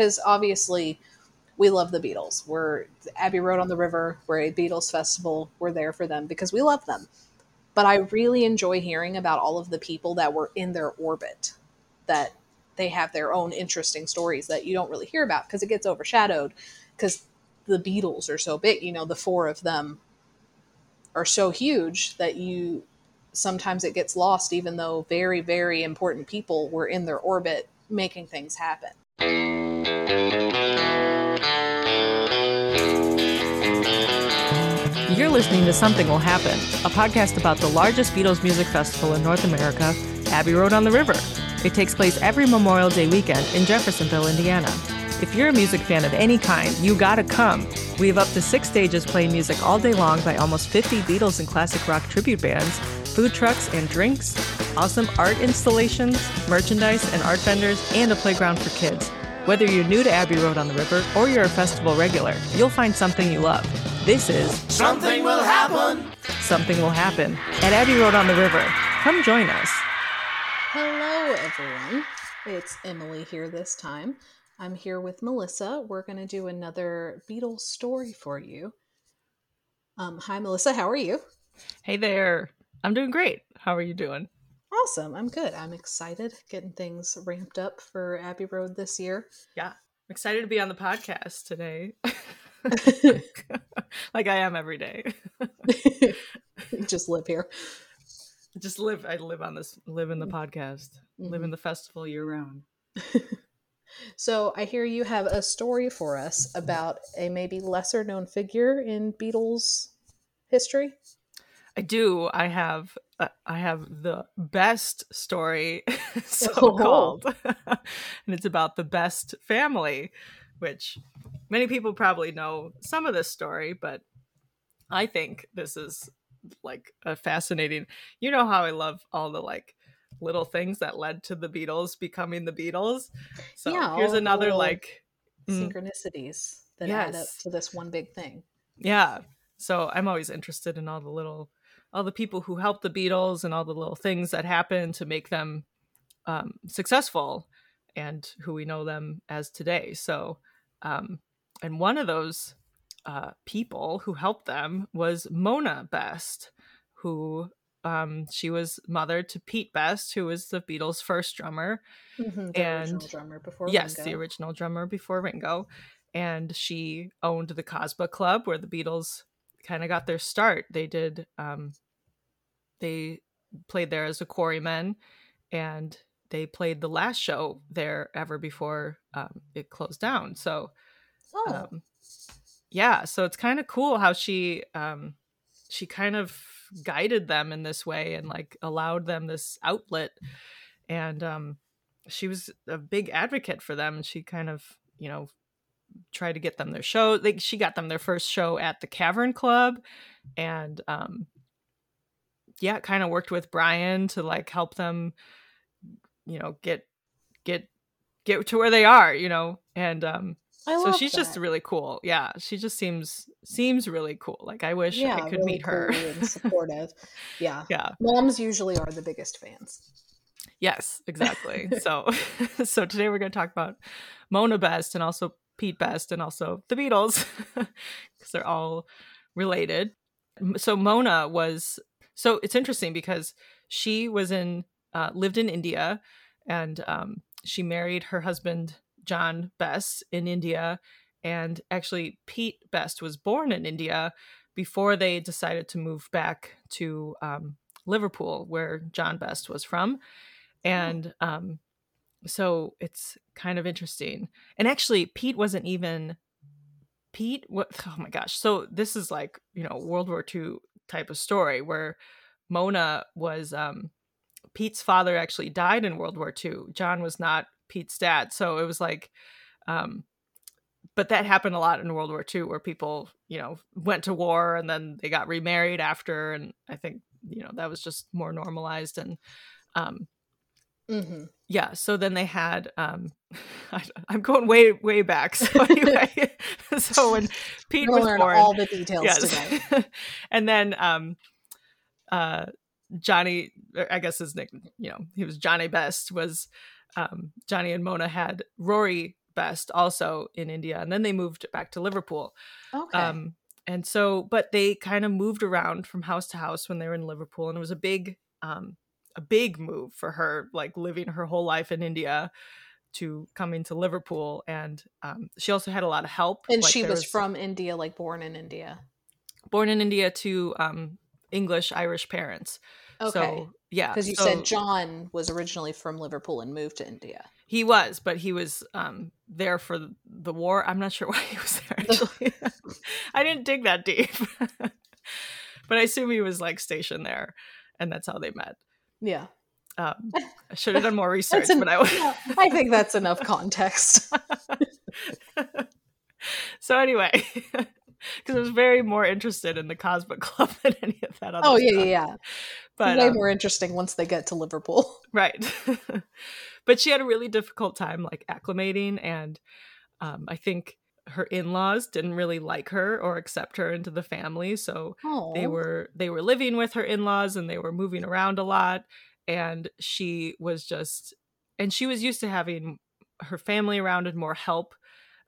because obviously we love the Beatles. We're Abbey Road on the River. We're a Beatles festival. We're there for them because we love them. But I really enjoy hearing about all of the people that were in their orbit, that they have their own interesting stories that you don't really hear about because it gets overshadowed because the Beatles are so big. You know, the four of them are so huge that you sometimes it gets lost, even though very, very important people were in their orbit making things happen. You're listening to Something Will Happen, a podcast about the largest Beatles music festival in North America, Abbey Road on the River. It takes place every Memorial Day weekend in Jeffersonville, Indiana. If you're a music fan of any kind, you gotta come. We have up to six stages playing music all day long by almost 50 Beatles and classic rock tribute bands, food trucks and drinks, awesome art installations, merchandise and art vendors, and a playground for kids. Whether you're new to Abbey Road on the River or you're a festival regular, you'll find something you love. This is Something Will Happen. Something Will Happen at Abbey Road on the River. Come join us. Hello, everyone. It's Emily here this time. I'm here with Melissa. We're going to do another Beatles story for you. Um, hi, Melissa. How are you? Hey there. I'm doing great. How are you doing? Awesome. I'm good. I'm excited getting things ramped up for Abbey Road this year. Yeah. I'm excited to be on the podcast today. like I am every day. Just live here. Just live I live on this live in the podcast. Mm-hmm. Live in the festival year round. So I hear you have a story for us about a maybe lesser known figure in Beatles history. I do. I have I have the best story so oh. called. and it's about the best family, which many people probably know some of this story, but I think this is like a fascinating. You know how I love all the like little things that led to the Beatles becoming the Beatles. So yeah, here's another like mm. synchronicities that yes. add up to this one big thing. Yeah. So I'm always interested in all the little all the people who helped the Beatles and all the little things that happened to make them um, successful and who we know them as today. So, um, and one of those uh, people who helped them was Mona Best, who um, she was mother to Pete Best, who was the Beatles' first drummer, mm-hmm, and drummer before yes, Ringo. the original drummer before Ringo, and she owned the Casbah Club where the Beatles kind of got their start. They did, um, they played there as a quarrymen, and they played the last show there ever before um, it closed down. So, oh. um, yeah, so it's kind of cool how she um, she kind of guided them in this way and like allowed them this outlet and um she was a big advocate for them and she kind of you know tried to get them their show like she got them their first show at the cavern club and um yeah kind of worked with brian to like help them you know get get get to where they are you know and um so she's that. just really cool. Yeah, she just seems seems really cool. Like I wish yeah, I could really meet her. Cool and supportive. Yeah. Yeah. Moms usually are the biggest fans. Yes, exactly. so so today we're going to talk about Mona Best and also Pete Best and also the Beatles because they're all related. So Mona was so it's interesting because she was in uh, lived in India and um, she married her husband John Best in India. And actually, Pete Best was born in India before they decided to move back to um, Liverpool, where John Best was from. And um, so it's kind of interesting. And actually, Pete wasn't even Pete. What? Oh my gosh! So this is like you know World War II type of story where Mona was um, Pete's father actually died in World War II. John was not Pete's dad. So it was like, um, but that happened a lot in World War II where people, you know, went to war and then they got remarried after. And I think, you know, that was just more normalized. And, um, mm-hmm. yeah, so then they had, um, I, am going way, way back. So anyway, so when Pete we'll was learn born, all the details yes. today. and then, um, uh, Johnny, I guess his nickname, you know, he was Johnny Best was um, Johnny and Mona had Rory Best also in India, and then they moved back to Liverpool. Okay. Um, and so, but they kind of moved around from house to house when they were in Liverpool, and it was a big, um, a big move for her, like living her whole life in India to coming to Liverpool. And um, she also had a lot of help. and like she there was, from India, like born in India. born in India to um, English Irish parents. Okay. So yeah, Because you so said John was originally from Liverpool and moved to India. he was, but he was um, there for the war. I'm not sure why he was there. Actually, I didn't dig that deep, but I assume he was like stationed there, and that's how they met. Yeah. Um, I should have done more research, an- but I yeah, I think that's enough context. so anyway, because I was very more interested in the Casbah Club than any of that other. oh, yeah, stuff. yeah, yeah. But Way um, more interesting once they get to Liverpool. right, but she had a really difficult time like acclimating, and um, I think her in-laws didn't really like her or accept her into the family, so Oh. they were they were living with her in-laws and they were moving around a lot and she was just and she was used to having her family around and more help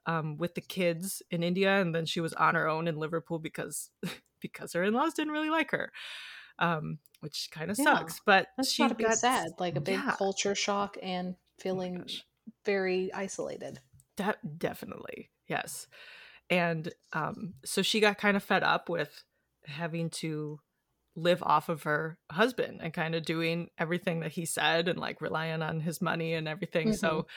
um, with the kids in india and then she was on her own in liverpool because because her in-laws didn't really like her um, which kind of Yeah. sucks but That's she be got sad. Like a big yeah. culture shock and Oh feeling gosh. very isolated. De- definitely, yes. And um, so she got kind of fed up with having to live off of her husband and kind of doing everything that he said and like relying on his money and everything. So,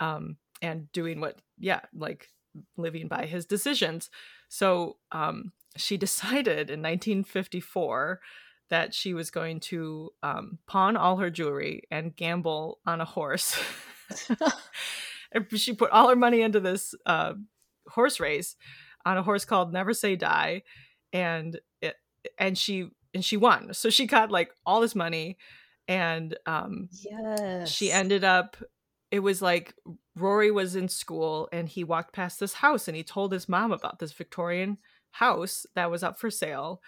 um, and doing what, yeah, like living by his decisions. So, um, she decided in 1954 that she was going to um, pawn all her jewelry and gamble on a horse. And she put all her money into this uh, horse race on a horse called Never Say Die, and it and she and she won. So she got like all this money, and um, Yes. she ended up. It was like Rory was in school, and he walked past this house, and he told his mom about this Victorian house that was up for sale,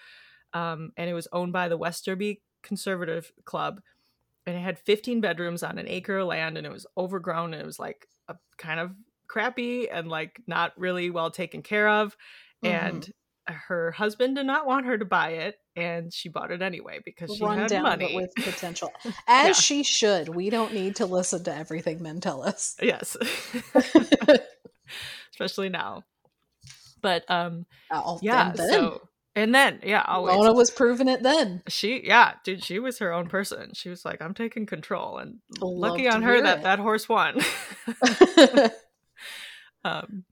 um, and it was owned by the West Derby Conservative Club, and it had 15 bedrooms on an acre of land, and it was overgrown, and it was like a kind of crappy and like not really well taken care of, and her husband did not want her to buy it, and she bought it anyway because she Run had down, money. with potential. As Yeah. she should. We don't need to listen to everything men tell us. yes especially now but um Oh, yeah so and then yeah always was proving it then. she yeah dude she was her own person she was like i'm taking control and Love lucky on her that it. that horse won um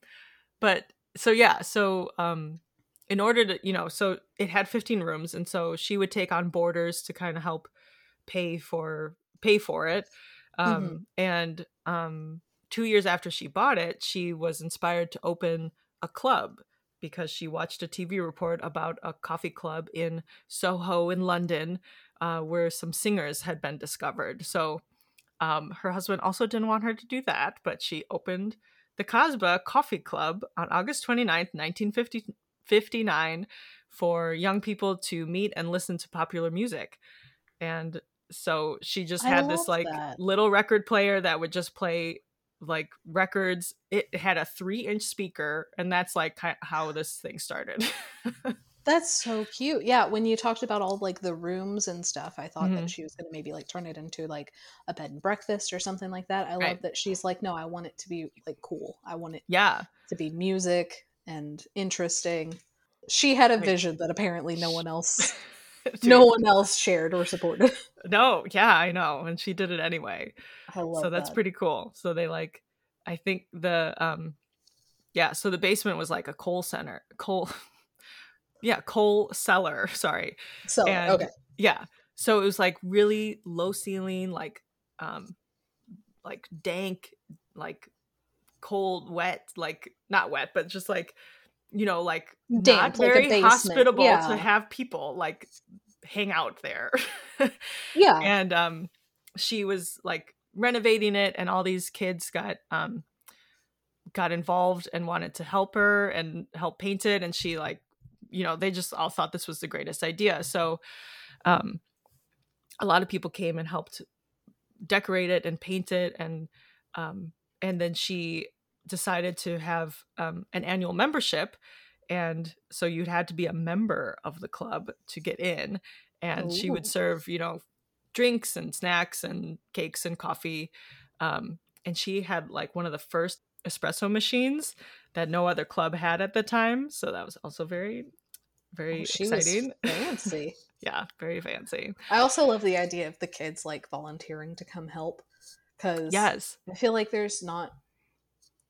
but so yeah so um in order to you know so it had 15 rooms and so she would take on boarders to kind of help pay for pay for it um Mhm. and um 2 years after she bought it she was inspired to open a club because she watched a TV report about a coffee club in Soho in London uh, where some singers had been discovered so um, her husband also didn't want her to do that, but she opened the Casbah Coffee Club on August 29th, 1959, for young people to meet and listen to popular music. And so she just had this like that. little record player that would just play like records. It had a three inch speaker, and that's like how this thing started. That's so cute. Yeah, when you talked about all like the rooms and stuff, I thought Mhm. that she was going to maybe like turn it into like a bed and breakfast or something like that. I love that she's like, no, I want it to be like cool. I want it yeah. to be music and interesting. She had a vision that apparently no one else no one else shared or supported. No, yeah, I know. And she did it anyway. So that's that. pretty cool so they like i think the um yeah so the basement was like a coal center coal yeah coal cellar sorry So okay. yeah so it was like really low ceiling like um like dank like cold wet like not wet but just like you know like Damp, not very basement, hospitable yeah. to have people like hang out there Yeah. and um she was like renovating it and all these kids got um got involved and wanted to help her and help paint it and she like you know they just all thought this was the greatest idea so um a lot of people came and helped decorate it and paint it and um and then she decided to have um, an annual membership and so you had to be a member of the club to get in and Ooh. she would serve you know drinks and snacks and cakes and coffee um, and she had like one of the first espresso machines that no other club had at the time so that was also very very oh, exciting. fancy. Yeah very fancy. I also love the idea of the kids like volunteering to come help because yes. I feel like there's not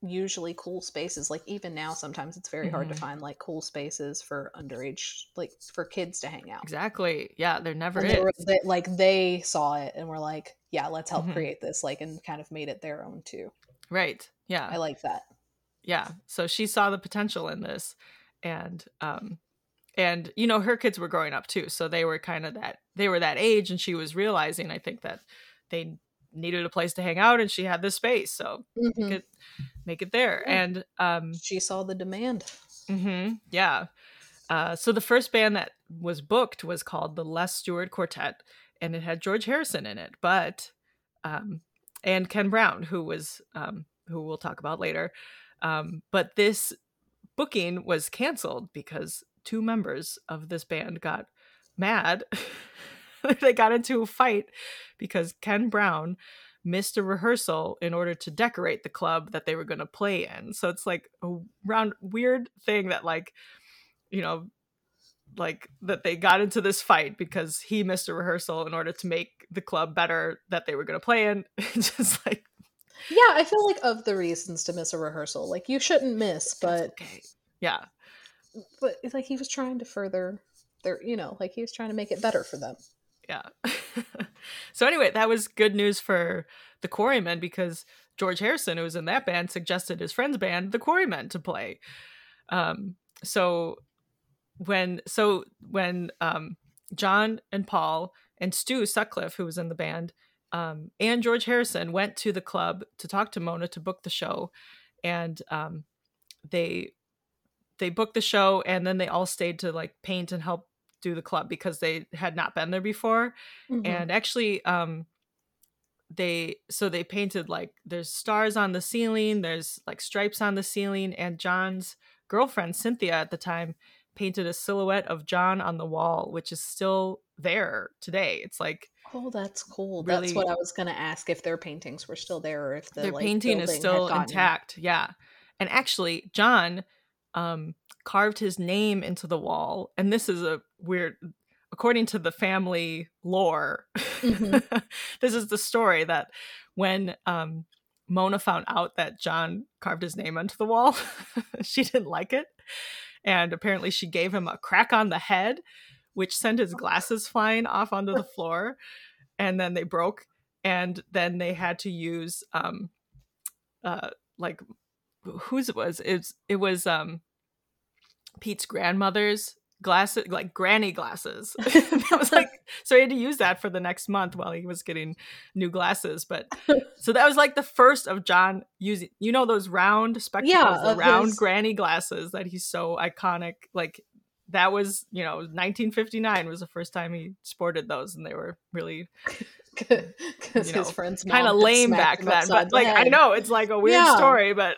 usually cool spaces like even now sometimes it's very mm-hmm. hard to mm-hmm. find like cool spaces for underage like for kids to hang out. Exactly. Yeah there never and is were, they, like they saw it and were like yeah let's help mm-hmm. create this like and kind of made it their own too. Right. Yeah. I like that. Yeah. So she saw the potential in this and um and you know her kids were growing up too so they were kind of that they were that age and she was realizing i think that they needed a place to hang out and she had this space so mm-hmm. make it make it there. Yeah. and um she saw the demand. Mm-hmm, yeah. Uh so the first band that was booked was called the les stewart quartet and it had george harrison in it but um and ken brown who was um who we'll talk about later. Um but this booking was canceled because two members of this band got mad they got into a fight because Ken Brown missed a rehearsal in order to decorate the club that they were going to play in. So it's like a round weird thing that like you know like that they got into this fight because he missed a rehearsal in order to make the club better that they were going to play in. just like yeah, I feel like of the reasons to miss a rehearsal, like you shouldn't miss, but okay. yeah, but it's like he was trying to further their, you know, like he was trying to make it better for them yeah. so anyway, that was good news for the Quarrymen because George Harrison, who was in that band, suggested his friend's band, the Quarrymen, to play. Um, so when so when um, John and Paul and Stu Sutcliffe, who was in the band, um, and George Harrison went to the club to talk to Mona to book the show, and um, they they booked the show, and then they all stayed to like paint and help do the club because they had not been there before mm-hmm. and actually um they so they painted like there's stars on the ceiling there's like stripes on the ceiling and john's girlfriend cynthia at the time painted a silhouette of john on the wall which is still there today. It's like oh that's cool. Really, that's what i was going to ask if their paintings were still there or if the their like, painting is still intact yeah. And actually john um carved his name into the wall. And this is a weird, according to the family lore, mm-hmm. this is the story that when um, Mona found out that John carved his name onto the wall, she didn't like it. And apparently she gave him a crack on the head, which sent his glasses flying off onto the floor. And then they broke. And then they had to use um uh like whose it was it was it was um Pete's grandmother's glasses, like granny glasses. that was like, so he had to use that for the next month while he was getting new glasses. But so that was like the first of John using, you know, those round spectacles, yeah, the round his... granny glasses that he's so iconic. Like that was, you know, 1959 was the first time he sported those, and they were really. Because you know, his friends kind of lame back then, but like I know it's like a weird yeah. story, but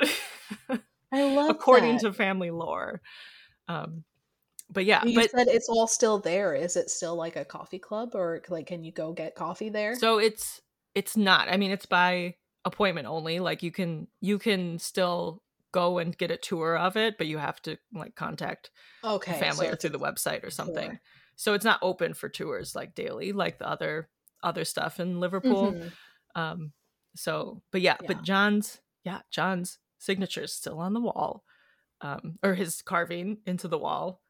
I love according that. to family lore. Um, but yeah, you but said it's all still there. Is it still like a coffee club, or like can you go get coffee there? So it's it's not. I mean, it's by appointment only. Like you can you can still go and get a tour of it, but you have to like contact okay family so or through the website or something. Tour. So it's not open for tours like daily, like the other other stuff in Liverpool. Mm-hmm. Um, so, but yeah, yeah, but John's yeah John's signature is still on the wall um, or his carving into the wall.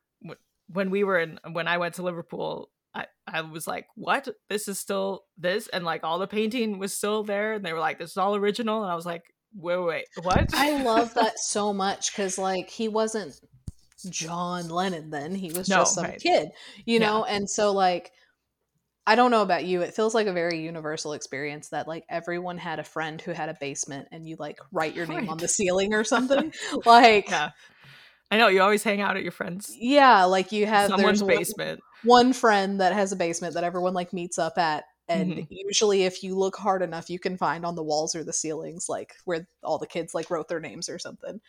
When we were in, when I went to Liverpool, I, I was like, what? This is still this? And like all the painting was still there. And they were like, this is all original. And I was like, wait, wait, what? I love that so much because like he wasn't John Lennon then. He was no, just some right. kid, you know? Yeah. And so like I don't know about you. It feels like a very universal experience that like everyone had a friend who had a basement and you like write your name right. on the ceiling or something. like yeah. I know you always hang out at your friends. Yeah, like you have someone's basement. One, one friend that has a basement that everyone like meets up at And Mhm. usually, if you look hard enough, you can find on the walls or the ceilings, like where all the kids like wrote their names or something.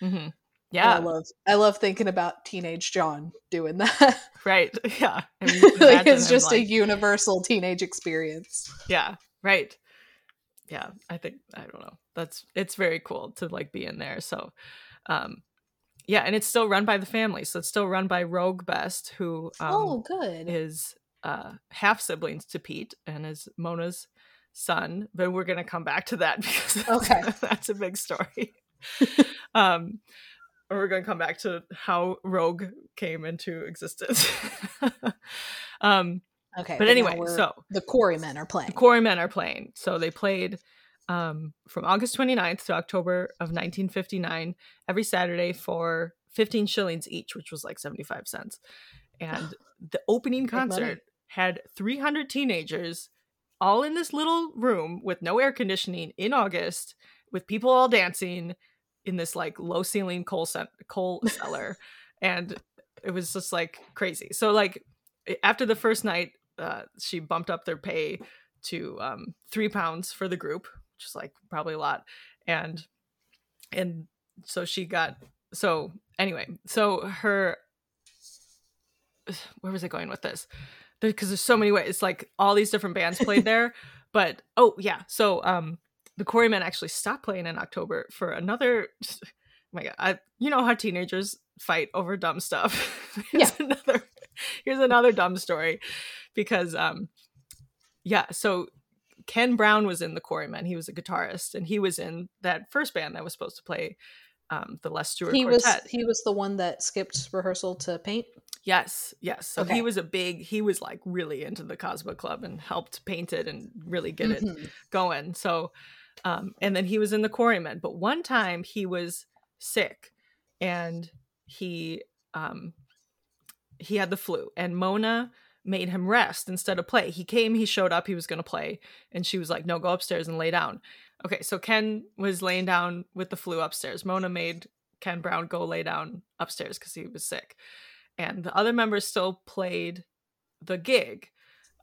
And Yeah, I love, I love thinking about teenage John doing that. right. Yeah, I mean, like it's just a universal teenage experience. yeah, right. Yeah, I think I don't know. That's it's very cool to like be in there. So, um, yeah, and it's still run by the family. So it's still run by Roag Best, who um, oh, good. is uh, half siblings to Pete and is Mona's son. But we're gonna come back to that because Okay. that's a big story. um, or we're gonna come back to how Roag came into existence. um, okay, but anyway, so the Quarrymen are playing. the Quarrymen are playing. So they played um, from August 29th to October of 1959 every Saturday for 15 shillings each, which was like 75 cents. And the opening concert had 300 teenagers all in this little room with no air conditioning in August with people all dancing in this like low ceiling coal cent- coal cellar and it was just like crazy. So like after the first night uh, she bumped up their pay to um, three pounds for the group, which is like probably a lot. And and so she got so anyway, so her where was I going with this? Because there's so many ways. It's like all these different bands played there. but oh yeah, so um the Quarrymen actually stopped playing in October for another oh my god, I, you know how teenagers fight over dumb stuff. here's another here's another dumb story because um yeah so ken brown was in the quarrymen he was a guitarist and he was in that first band that was supposed to play um the les stewart he was quartet he was the one that skipped rehearsal to paint. yes yes so Okay. he was a big he was like really into the Casbah club and helped paint it and really get it Mhm. going. So, um, and then he was in the quarrymen. But one time he was sick, and he um, he had the flu, and Mona made him rest instead of play. He came, he showed up, he was going to play, and she was like, "No, go upstairs and lay down." Okay, so Ken was laying down with the flu upstairs. Mona made Ken Brown go lay down upstairs because he was sick, and the other members still played the gig.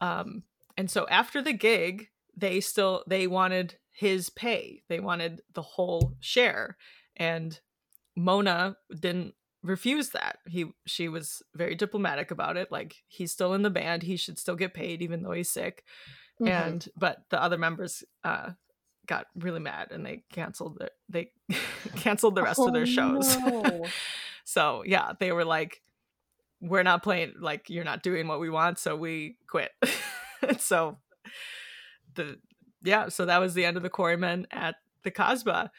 Um, and so after the gig, they still they wanted his pay. They wanted the whole share, and Mona didn't refuse that. He she was very diplomatic about it. Like he's still in the band, he should still get paid even though he's sick. Mhm. And but the other members uh got really mad and they canceled the they canceled the rest of their Oh, shows. no. so yeah, they were like we're not playing like you're not doing what we want, so we quit. so the yeah, so that was the end of the Quarrymen at the Casbah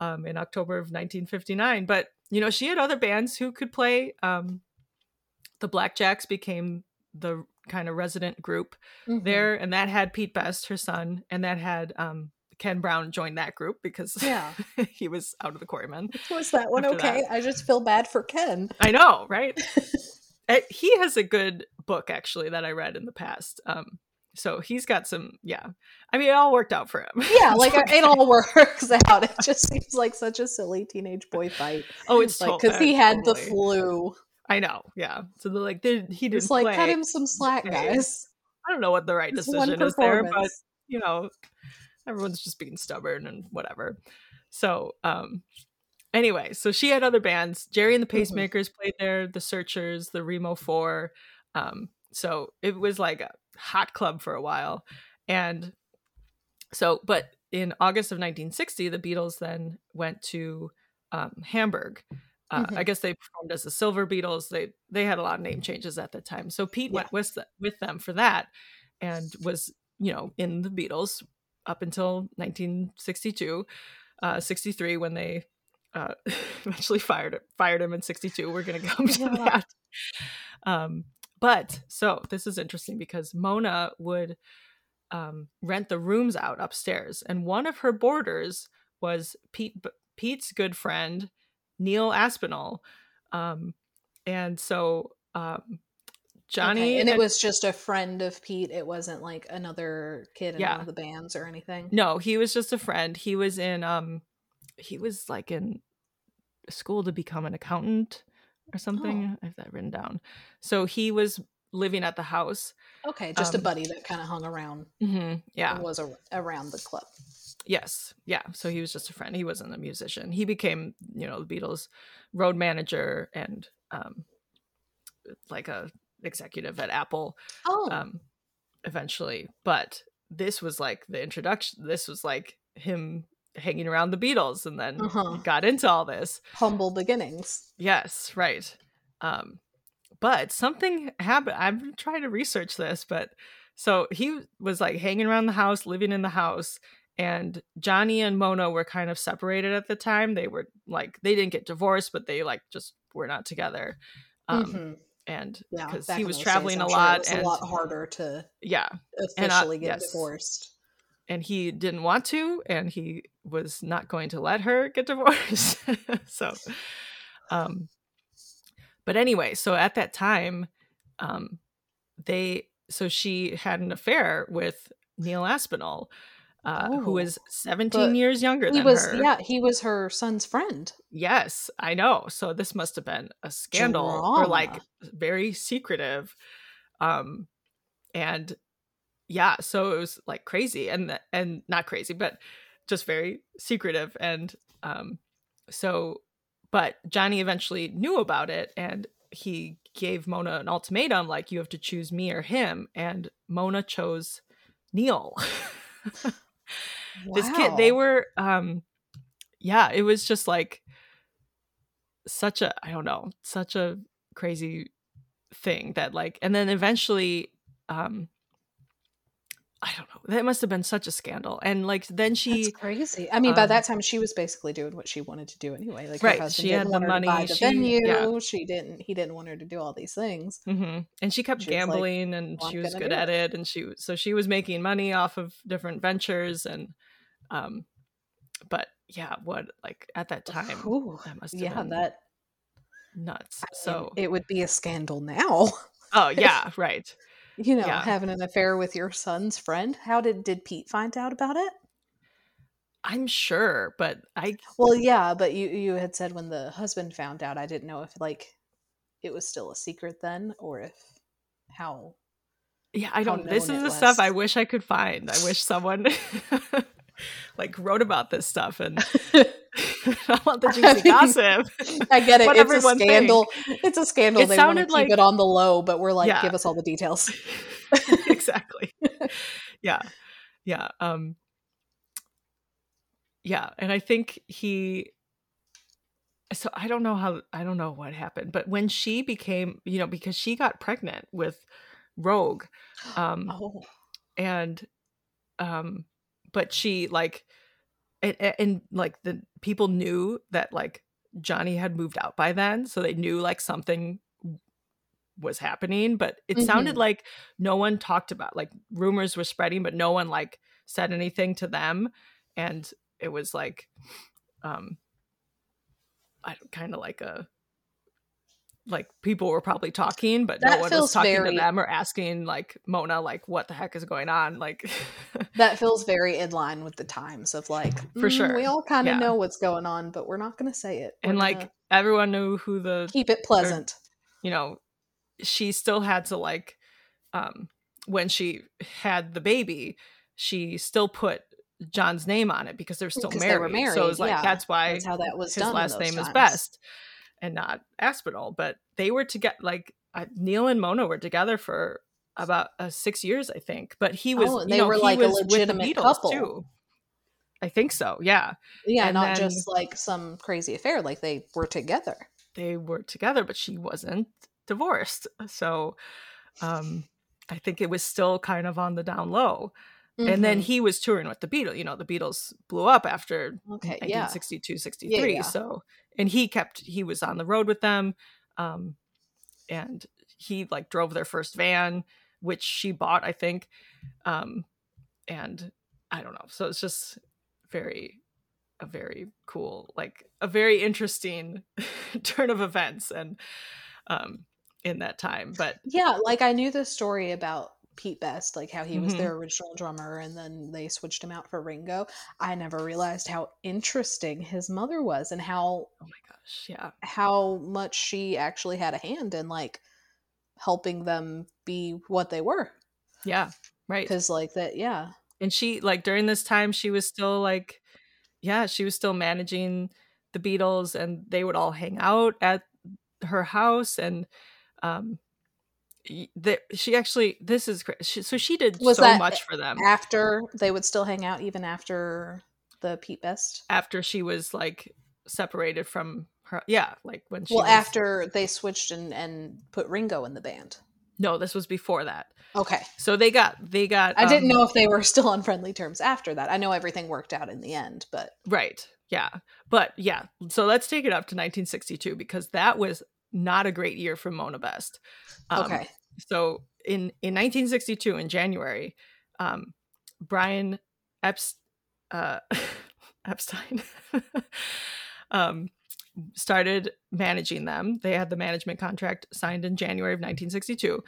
um, in October of 1959. But you know, she had other bands who could play. Um, the Blackjacks became the kind of resident group Mhm. there, and that had Pete Best, her son, and that had um, Ken Brown joined that group because Yeah. he was out of the Quarrymen. Was that one okay? I just feel bad for Ken. I know, right? Uh, he has a good book actually that I read in the past. Um, so he's got some, yeah. I mean, it all worked out for him. Yeah, like it all works out. It just seems like such a silly teenage boy fight. Oh, it's like because he had the flu. I know, yeah. So they're like, they, he didn't like play. cut him some slack, guys. I don't know what the right decision is there, but you know, everyone's just being stubborn and whatever. So, um, anyway, so she had other bands. Gerry and the Mhm. Pacemakers played there, the Searchers, the Remo Four. Um, so it was like a hot club for a while. And so, but in August of 1960, the Beatles then went to um, Hamburg. Uh, Mhm. I guess they performed as the Silver Beatles. They they had a lot of name changes at the time. So Pete went with the, with them for that, and was you know in the Beatles up until 1962, uh, 63 when they uh, eventually fired fired him in 62. We're gonna come to Yeah. that. Um, but so this is interesting because Mona would um, rent the rooms out upstairs, and one of her boarders was Pete Pete's good friend Neil Aspinall, um, and so um, Johnny Okay, and it was just a friend of Pete. It wasn't like another kid in Yeah. one of the bands or anything. no, he was just a friend. He was in um, he was like in school to become an accountant or something. Oh. I have that written down. So he was living at the house. Okay, just Um, a buddy that kind of hung around hmm Yeah. was a- around the club. Yes. Yeah. So he was just a friend. He wasn't a musician. He became, you know, the Beatles road manager and um like a executive at Apple Oh, um eventually. But this was like the introduction. This was like him hanging around the Beatles and then Uh-huh. got into all this. humble beginnings. Yes, right. Um, but something happened. I'm trying to research this, but so he was like hanging around the house, living in the house, and Johnny and Mona were kind of separated at the time. They were like they didn't get divorced, but they like just were not together. Um, Mhm. and Yeah, because back he was days, traveling I'm a sure lot, It was and a lot harder to yeah, officially get yes. divorced. And he didn't want to and he was not going to let her get divorced. So um but anyway so at that time um they so she had an affair with neil aspinall uh, who is 17 years younger He than was her. yeah, he was her son's friend. yes i know. So this must have been a scandal or like very secretive um and yeah so it was like crazy and and not crazy but just very secretive and um so but johnny eventually knew about it and he gave mona an ultimatum like you have to choose me or him and mona chose neil. This kid they were um yeah it was just like such a i don't know such a crazy thing that like and then eventually um i don't know that must have been such a scandal and like then she That's crazy. I mean, by um, that time, she was basically doing what she wanted to do anyway. Like, Right, her husband she didn't had the want her to buy money, the she- venue. yeah. She didn't. He didn't want her to do all these things. mhm. and she kept She was like, gambling and she was good at it." and she so she was making money off of different ventures and um but yeah what like at that time Ooh, that must have yeah, been that nuts and so it would be a scandal now. oh yeah right You know, Yeah. having an affair with your son's friend. How did did Pete find out about it? i'm sure but i Well, yeah, but you you had said when the husband found out, I didn't know if like it was still a secret then, or if how. yeah i don't this is the stuff i wish i could find i wish someone like wrote about this stuff and i want the juicy gossip I get it. What It's a scandal. It's a scandal. It they want to sounded keep like- it on the low, but we're like, Yeah. give us all the details. exactly yeah yeah um yeah and i think he so i don't know how i don't know what happened but when she became you know because she got pregnant with roag um Oh, and um but she like and, and like the people knew that like johnny had moved out by then so they knew like something was happening but it sounded Mhm. like no one talked about like rumors were spreading but no one like said anything to them and it was like um i kind of like a like people were probably talking but no That one was talking very- to them or asking like mona like what the heck is going on like that feels very in line with the times of like, For "Mm, sure. we all kind of Yeah. know what's going on, but we're not going to say it. We're and like everyone knew who the keep it pleasant. you know she still had to like um when she had the baby she still put john's name on it because they're still Because they married. married, so it was like yeah. that's why That's how that was his last name is best and not aspinall but they were together like uh, neil and mona were together for about uh, six years i think but he was Oh, and you they know, were he like a was with the legitimate Beatles, couple. too i think so yeah Yeah, and not just like some crazy affair. Like they were together. they were together but she wasn't divorced so um i think it was still kind of on the down low and then Mhm. he was touring with the beatles you know the beatles blew up after okay, yeah, 1962 63 yeah. so and he kept he was on the road with them um and he like drove their first van which she bought i think um and i don't know so it's just very a very cool like a very interesting turn of events and um in that time but yeah. Like I knew the story about Pete Best, like how he was Mhm. their original drummer, and then they switched him out for Ringo. I never realized how interesting his mother was, and how oh my gosh yeah how much she actually had a hand in like helping them be what they were. Yeah. Right. Because like that, yeah. And she like during this time she was still like yeah, she was still managing the Beatles and they would all hang out at her house and um that she actually this is she, so she did Was so much for them After they would still hang out even after the Pete Best. after she was like separated from her yeah like when she Well, was- after they switched and and put Ringo in the band. no this was before that Okay. so they got they got I didn't um, know if they were still on friendly terms after that. I know everything worked out in the end, but Right. Yeah. But yeah, so let's take it up to 1962 because that was not a great year for Mona Best. Um, okay. So in in 1962 in January, um, Brian Epst- uh, Epstein um, started managing them. They had the management contract signed in January of 1962,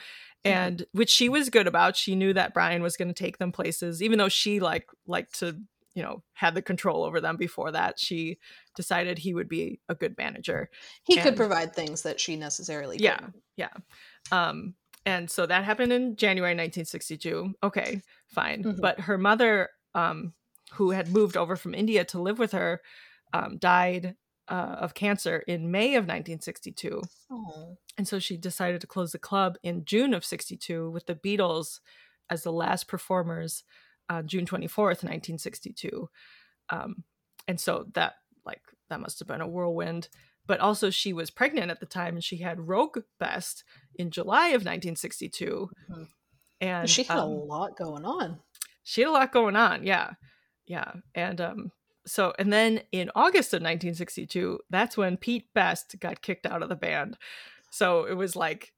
and which she was good about. She knew that Brian was going to take them places, even though she like liked to you know had the control over them before that. She decided he would be a good manager. He could provide things that she necessarily Yeah. couldn't. Um, and so that happened in January 1962. Okay, fine. Mhm. But her mother, um, who had moved over from India to live with her, um, died uh, of cancer in May of 1962. Oh. And so she decided to close the club in June of 62 with the Beatles as the last performers on June 24th, 1962. Um, and so that, like, that must have been a whirlwind. But also, she was pregnant at the time and she had Roag Best in July of 1962. Mhm. And she had a um, lot going on. she had a lot going on yeah yeah and um so and then in august of 1962 that's when pete best got kicked out of the band so it was like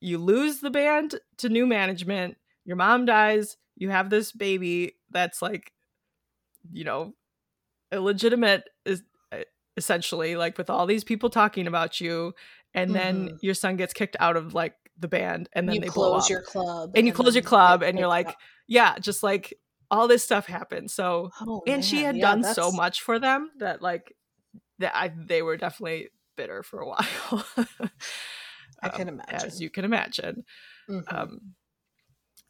you lose the band to new management your mom dies you have this baby that's like you know illegitimate is essentially like with all these people talking about you and then Mhm. your son gets kicked out of like the band and then you they close up your club, and you close your club and you're like out. yeah just like all this stuff happened so oh, and she had yeah, done so much for them that like that I, they were definitely bitter for a while I can Um, imagine. as you can imagine Mhm. um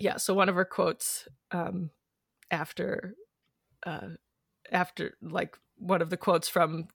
yeah so one of her quotes um after uh after like one of the quotes from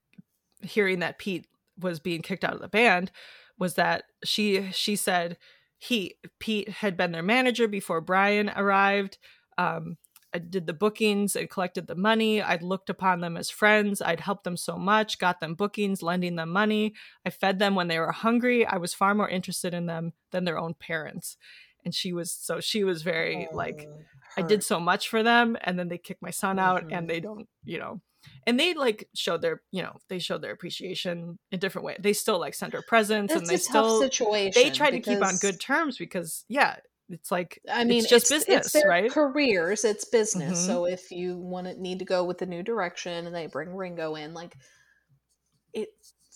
hearing that pete was being kicked out of the band was that she she said he pete had been their manager before brian arrived um I did the bookings and collected the money. I'd looked upon them as friends. I'd helped them so much, got them bookings, lending them money. I fed them when they were hungry. I was far more interested in them than their own parents. And she was so she was very like Oh, I did so much for them and then they kicked my son out Mhm. and they don't, you know. And they like showed their, you know, they showed their appreciation in different ways. They still like sent her presents It's and they still situation. they try to keep on good terms because yeah, it's like I mean, it's just business, their right? Careers, it's business. Mhm. So if you want to need to go with the new direction and they bring Ringo in, like it,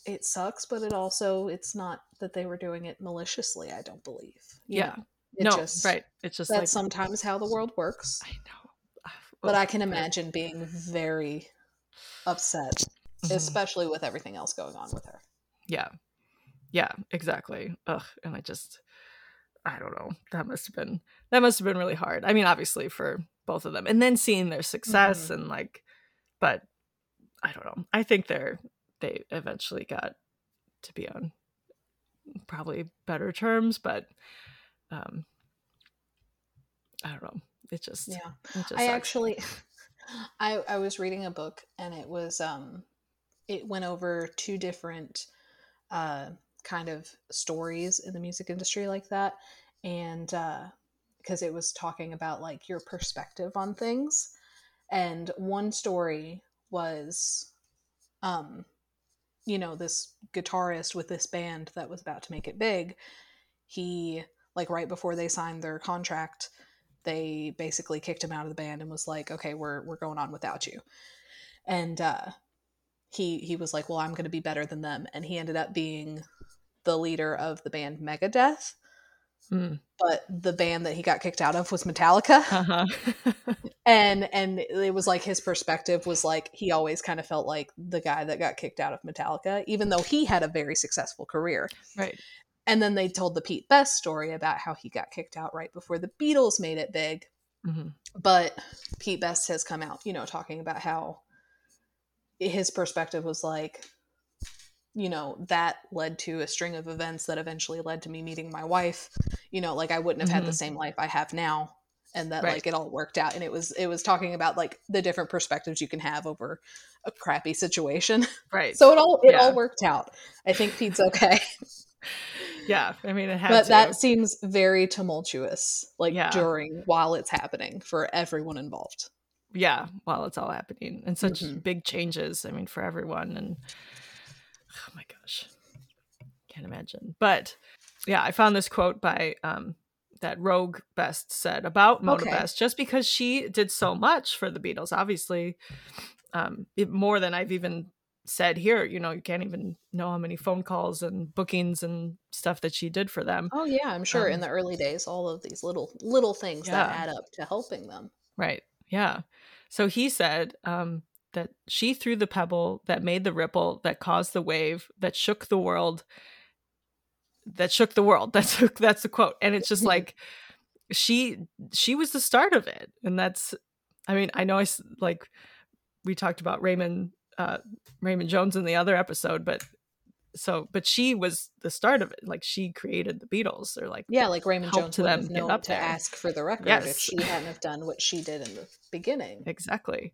it sucks, but it also it's not that they were doing it maliciously. I don't believe. Yeah. know? It no, just- right. It's just That's like sometimes how the world works. I know. Ah, But I can imagine being very upset, mhm. especially with everything else going on with her. Yeah. Yeah, exactly. Ugh. And I just I don't know. That must have been that must have been really hard. I mean, obviously for both of them. And then seeing their success Mhm. and like but I don't know. I think they're they eventually got to be on probably better terms, but um I don't know. It just Yeah. it just I sucks. actually I I was reading a book and it was um it went over two different uh kind of stories in the music industry like that and uh because it was talking about like your perspective on things and one story was um you know this guitarist with this band that was about to make it big he like right before they signed their contract they basically kicked him out of the band and was like okay we're we're going on without you and uh he he was like well i'm going to be better than them and he ended up being the leader of the band megadeth Mm. but the band that he got kicked out of was metallica Uh-huh. and and it was like his perspective was like he always kind of felt like the guy that got kicked out of metallica even though he had a very successful career right. And then they told the Pete Best story about how he got kicked out right before the Beatles made it big. hmm But Pete Best has come out, you know, talking about how his perspective was like, you know, that led to a string of events that eventually led to me meeting my wife. You know, like I wouldn't have had the Mhm. same life I have now. And that Right. like it all worked out. And it was it was talking about like the different perspectives you can have over a crappy situation. Right. So it all it Yeah. all worked out. I think Pete's okay. yeah, I mean, it had but to. that seems very tumultuous, like Yeah. during while it's happening for everyone involved. yeah, while it's all happening and such Mhm. big changes. I mean, for everyone. And oh my gosh, can't imagine. But yeah, I found this quote by um, that Roag Best said about Mona Okay. Best, just because she did so much for the Beatles, obviously, um, it, more than I've even said here. You know, you can't even know how many phone calls and bookings and stuff that she did for them. Oh yeah, I'm sure in Um, the early days, all of these little little things that add up to helping them. Right. Yeah. So he said um, that she threw the pebble that made the ripple that caused the wave that shook the world. That shook the world. That's that's the quote, and it's just like she she was the start of it, and that's. I mean, I know i like we talked about Raymond uh, Raymond Jones in the other episode, but so but she was the start of it. Like she created the Beatles, or like Yeah, like Raymond Jones to them known up to there. ask for the record if Yes. she hadn't have done what she did in the beginning. exactly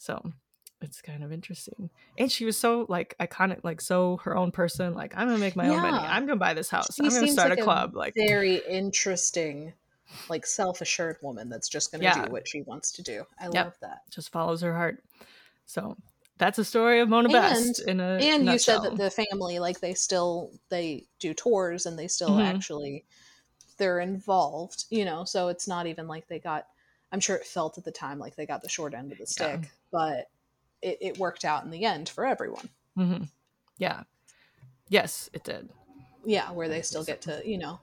so it's kind of interesting and she was so like iconic like so her own person like i'm gonna make my own money i'm gonna buy this house She i'm gonna start like a club like very interesting, like self-assured woman that's just going to Yeah. do what she wants to do. I Yep. love that. just follows her heart so that's a story of mona And- best in a and you said that the family like they still they do tours and they still Mhm. actually they're involved you know so it's not even like they got i'm sure it felt at the time like they got the short end of the Yeah. stick but it, it worked out in the end for everyone mm-hmm. yeah yes it did yeah where they still get to you know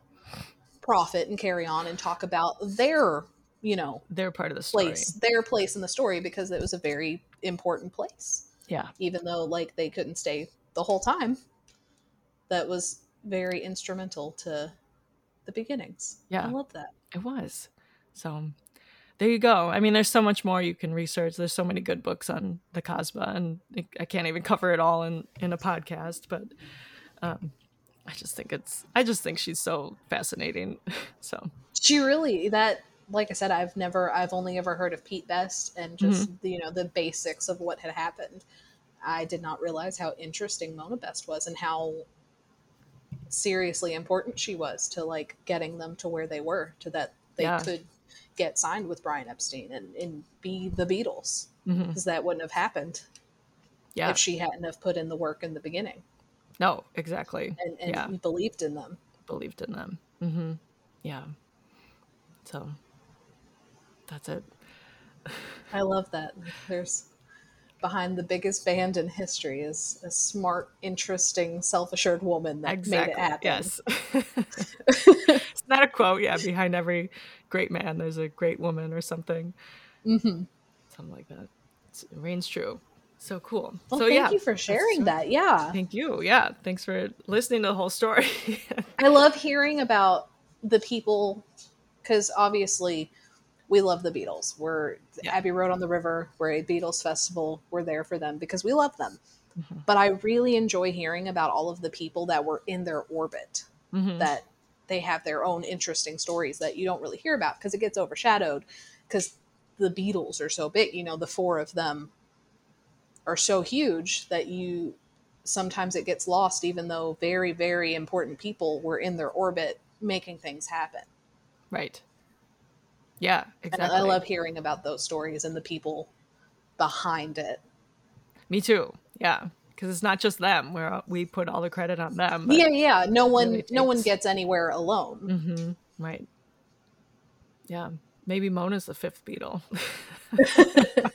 profit and carry on and talk about their you know they're part of the story place their place in the story because it was a very important place yeah. even though like they couldn't stay the whole time. That was very instrumental to the beginnings. Yeah. i love that. It was. So there you go. I mean there's so much more you can research. There's so many good books on the Casbah and i can't even cover it all in in a podcast but um i just think it's i just think she's so fascinating. So. She really that like i said i've never i've only ever heard of pete best and just Mm-hmm. you know the basics of what had happened i did not realize how interesting mona best was and how seriously important she was to like getting them to where they were to that they Yeah. could get signed with brian epstein and, and be the beatles mhm. because that wouldn't have happened yeah if she hadn't have put in the work in the beginning no exactly and, and Yeah. believed in them believed in them Mm-hmm. yeah so that's it. I love that. There's behind the biggest band in history is a smart interesting self-assured woman that exactly made it happen. Yes. It's not a quote? Yeah behind every great man there's a great woman or something. Hmm something like that. It's, it reigns true. So cool. Well so thank yeah. you for sharing so- that. Yeah. Thank you. Yeah. Thanks for listening to the whole story. I love hearing about the people because obviously we love the beatles we're Yeah. abbey road on the river we're a beatles festival we're there for them because we love them Mhm. but i really enjoy hearing about all of the people that were in their orbit Mhm. that they have their own interesting stories that you don't really hear about because it gets overshadowed because the Beatles are so big. You know, the four of them are so huge that you sometimes it gets lost, even though very, very important people were in their orbit making things happen. right yeah And exactly I love hearing about those stories and the people behind it. me too yeah because it's not just them where we put all the credit on them yeah, yeah. No one, really no one gets anywhere alone. Mm-hmm. Right. Yeah. Maybe Mona's the fifth Beatle.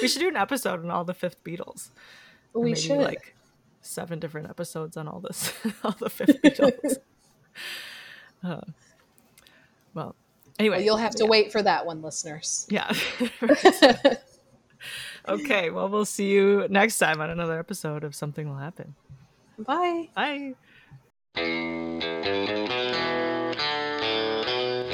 we should do an episode on all the fifth Beatles. We maybe should. like seven different episodes on all this, all the fifth Beatles. uh, well, anyway, well, you'll have to yeah. wait for that one, listeners. Yeah. okay. Well, we'll see you next time on another episode of Something Will Happen. Bye. Bye.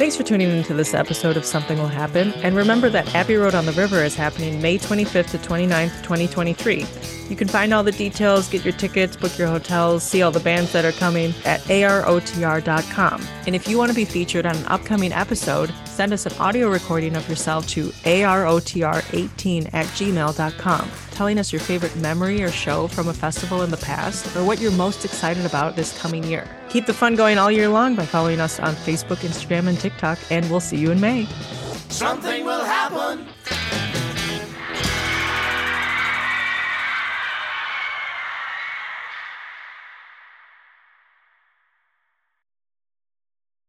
Thanks for tuning into this episode of Something Will Happen. And remember that Abbey Road on the River is happening May 25th to 29th, 2023. You can find all the details, get your tickets, book your hotels, see all the bands that are coming at arotr.com. And if you want to be featured on an upcoming episode, send us an audio recording of yourself to arotr18 at gmail.com, telling us your favorite memory or show from a festival in the past, or what you're most excited about this coming year. Keep the fun going all year long by following us on Facebook, Instagram, and TikTok, and we'll see you in May. Something will happen.